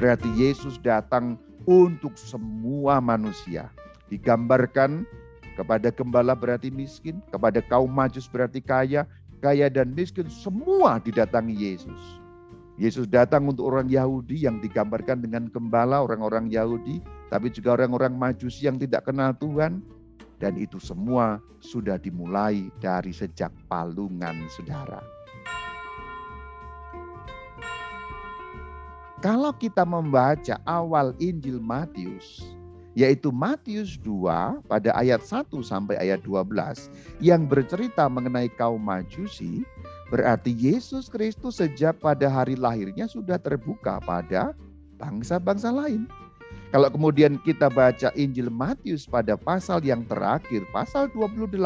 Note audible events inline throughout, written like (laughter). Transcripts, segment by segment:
Berarti Yesus datang untuk semua manusia. Digambarkan kepada gembala berarti miskin, kepada kaum majus berarti kaya, kaya dan miskin semua didatangi Yesus. Yesus datang untuk orang Yahudi yang digambarkan dengan gembala orang-orang Yahudi, tapi juga orang-orang Majusi yang tidak kenal Tuhan. Dan itu semua sudah dimulai dari sejak palungan saudara. Kalau kita membaca awal Injil Matius, yaitu Matius 2 pada ayat 1 sampai ayat 12 yang bercerita mengenai kaum Majusi, berarti Yesus Kristus sejak pada hari lahirnya sudah terbuka pada bangsa-bangsa lain. Kalau kemudian kita baca Injil Matius pada pasal yang terakhir, pasal 28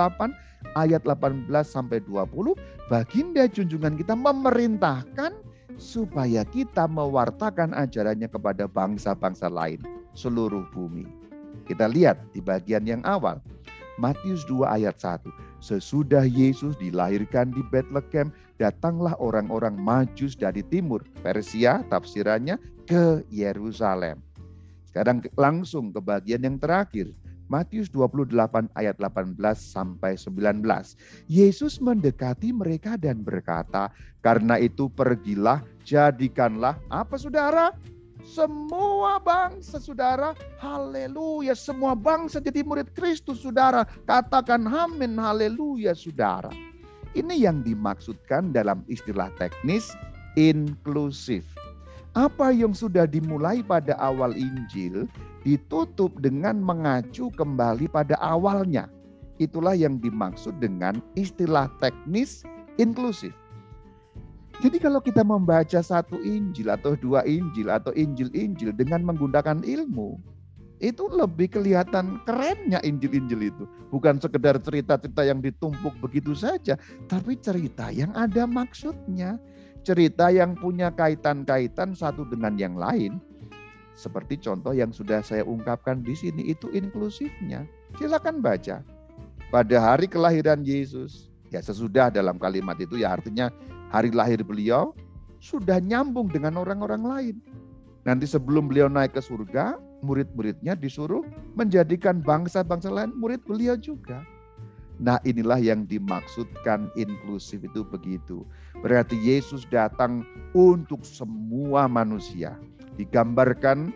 ayat 18 sampai 20, baginda junjungan kita memerintahkan supaya kita mewartakan ajarannya kepada bangsa-bangsa lain seluruh bumi. Kita lihat di bagian yang awal. Matius 2 ayat 1. Sesudah Yesus dilahirkan di Bethlehem, datanglah orang-orang majus dari timur, Persia tafsirannya, ke Yerusalem. Sekarang langsung ke bagian yang terakhir. Matius 28 ayat 18 sampai 19. Yesus mendekati mereka dan berkata, "Karena itu pergilah, jadikanlah apa Saudara? Semua bangsa Saudara, haleluya, semua bangsa jadi murid Kristus Saudara. Katakan amin, haleluya Saudara." Ini yang dimaksudkan dalam istilah teknis inklusif. Apa yang sudah dimulai pada awal Injil ditutup dengan mengacu kembali pada awalnya. Itulah yang dimaksud dengan istilah teknis inklusif. Jadi kalau kita membaca satu Injil atau dua Injil atau Injil-Injil dengan menggunakan ilmu, itu lebih kelihatan kerennya Injil-Injil itu. Bukan sekedar cerita-cerita yang ditumpuk begitu saja, tapi cerita yang ada maksudnya. Cerita yang punya kaitan-kaitan satu dengan yang lain seperti contoh yang sudah saya ungkapkan di sini itu inklusifnya. Silakan baca. Pada hari kelahiran Yesus, ya sesudah dalam kalimat itu ya artinya hari lahir beliau sudah nyambung dengan orang-orang lain. Nanti sebelum beliau naik ke surga, murid-muridnya disuruh menjadikan bangsa-bangsa lain murid beliau juga. Nah inilah yang dimaksudkan inklusif itu begitu. Berarti Yesus datang untuk semua manusia digambarkan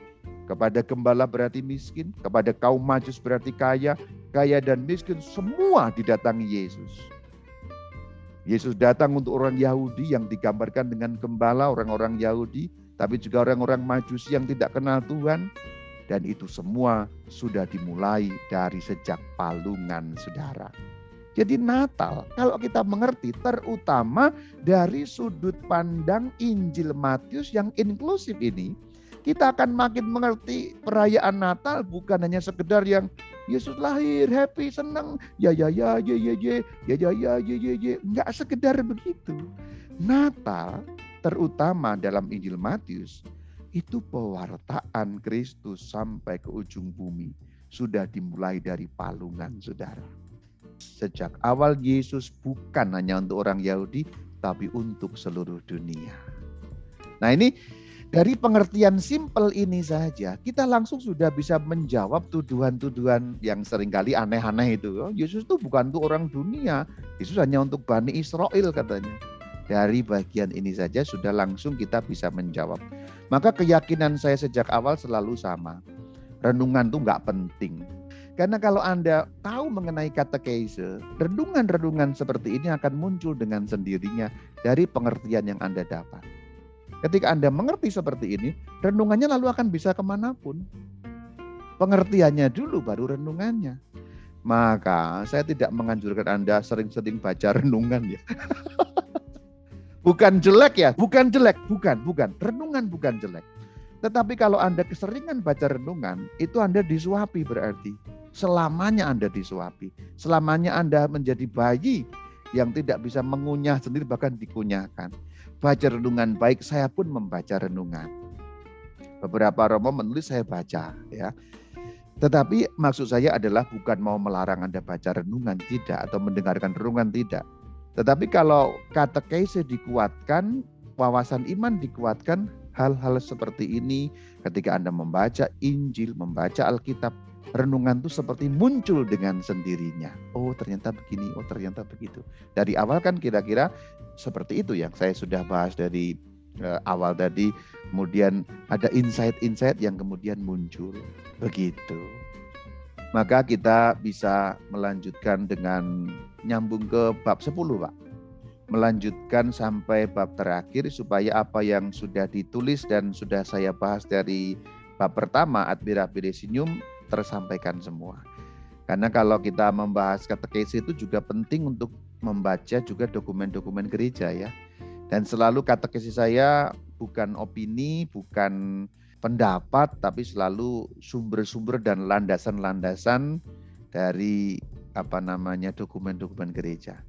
kepada gembala berarti miskin, kepada kaum majus berarti kaya, kaya dan miskin semua didatangi Yesus. Yesus datang untuk orang Yahudi yang digambarkan dengan gembala orang-orang Yahudi, tapi juga orang-orang majusi yang tidak kenal Tuhan. Dan itu semua sudah dimulai dari sejak palungan saudara. Jadi Natal, kalau kita mengerti terutama dari sudut pandang Injil Matius yang inklusif ini, kita akan makin mengerti perayaan Natal bukan hanya sekedar yang Yesus lahir, happy, senang, ya ya ya ya ya ya ya ya ya ya ya ya enggak sekedar begitu. Natal terutama dalam Injil Matius itu pewartaan Kristus sampai ke ujung bumi sudah dimulai dari palungan saudara. Sejak awal Yesus bukan hanya untuk orang Yahudi tapi untuk seluruh dunia. Nah ini dari pengertian simpel ini saja, kita langsung sudah bisa menjawab tuduhan-tuduhan yang sering kali aneh-aneh itu. Oh, Yesus itu bukan untuk orang dunia, Yesus hanya untuk Bani Israel katanya. Dari bagian ini saja sudah langsung kita bisa menjawab. Maka keyakinan saya sejak awal selalu sama. Renungan itu nggak penting. Karena kalau Anda tahu mengenai kata katekese, renungan-renungan seperti ini akan muncul dengan sendirinya dari pengertian yang Anda dapat. Ketika Anda mengerti seperti ini, renungannya lalu akan bisa ke mana pun. Pengertiannya dulu baru renungannya. Maka saya tidak menganjurkan Anda sering-sering baca renungan ya. (laughs) bukan jelek ya, bukan jelek, bukan, bukan. Renungan bukan jelek. Tetapi kalau Anda keseringan baca renungan, itu Anda disuapi berarti. Selamanya Anda disuapi. Selamanya Anda menjadi bayi yang tidak bisa mengunyah sendiri bahkan dikunyahkan baca renungan baik, saya pun membaca renungan. Beberapa romo menulis saya baca ya. Tetapi maksud saya adalah bukan mau melarang Anda baca renungan tidak atau mendengarkan renungan tidak. Tetapi kalau katekese dikuatkan, wawasan iman dikuatkan, hal-hal seperti ini ketika Anda membaca Injil, membaca Alkitab, renungan itu seperti muncul dengan sendirinya. Oh ternyata begini, oh ternyata begitu. Dari awal kan kira-kira seperti itu yang saya sudah bahas dari uh, awal tadi. Kemudian ada insight-insight yang kemudian muncul. Begitu. Maka kita bisa melanjutkan dengan nyambung ke bab 10 Pak. Melanjutkan sampai bab terakhir supaya apa yang sudah ditulis dan sudah saya bahas dari bab pertama Admira Pedesinyum tersampaikan semua. Karena kalau kita membahas katekesi itu juga penting untuk membaca juga dokumen-dokumen gereja ya. Dan selalu katekesi saya bukan opini, bukan pendapat, tapi selalu sumber-sumber dan landasan-landasan dari apa namanya dokumen-dokumen gereja.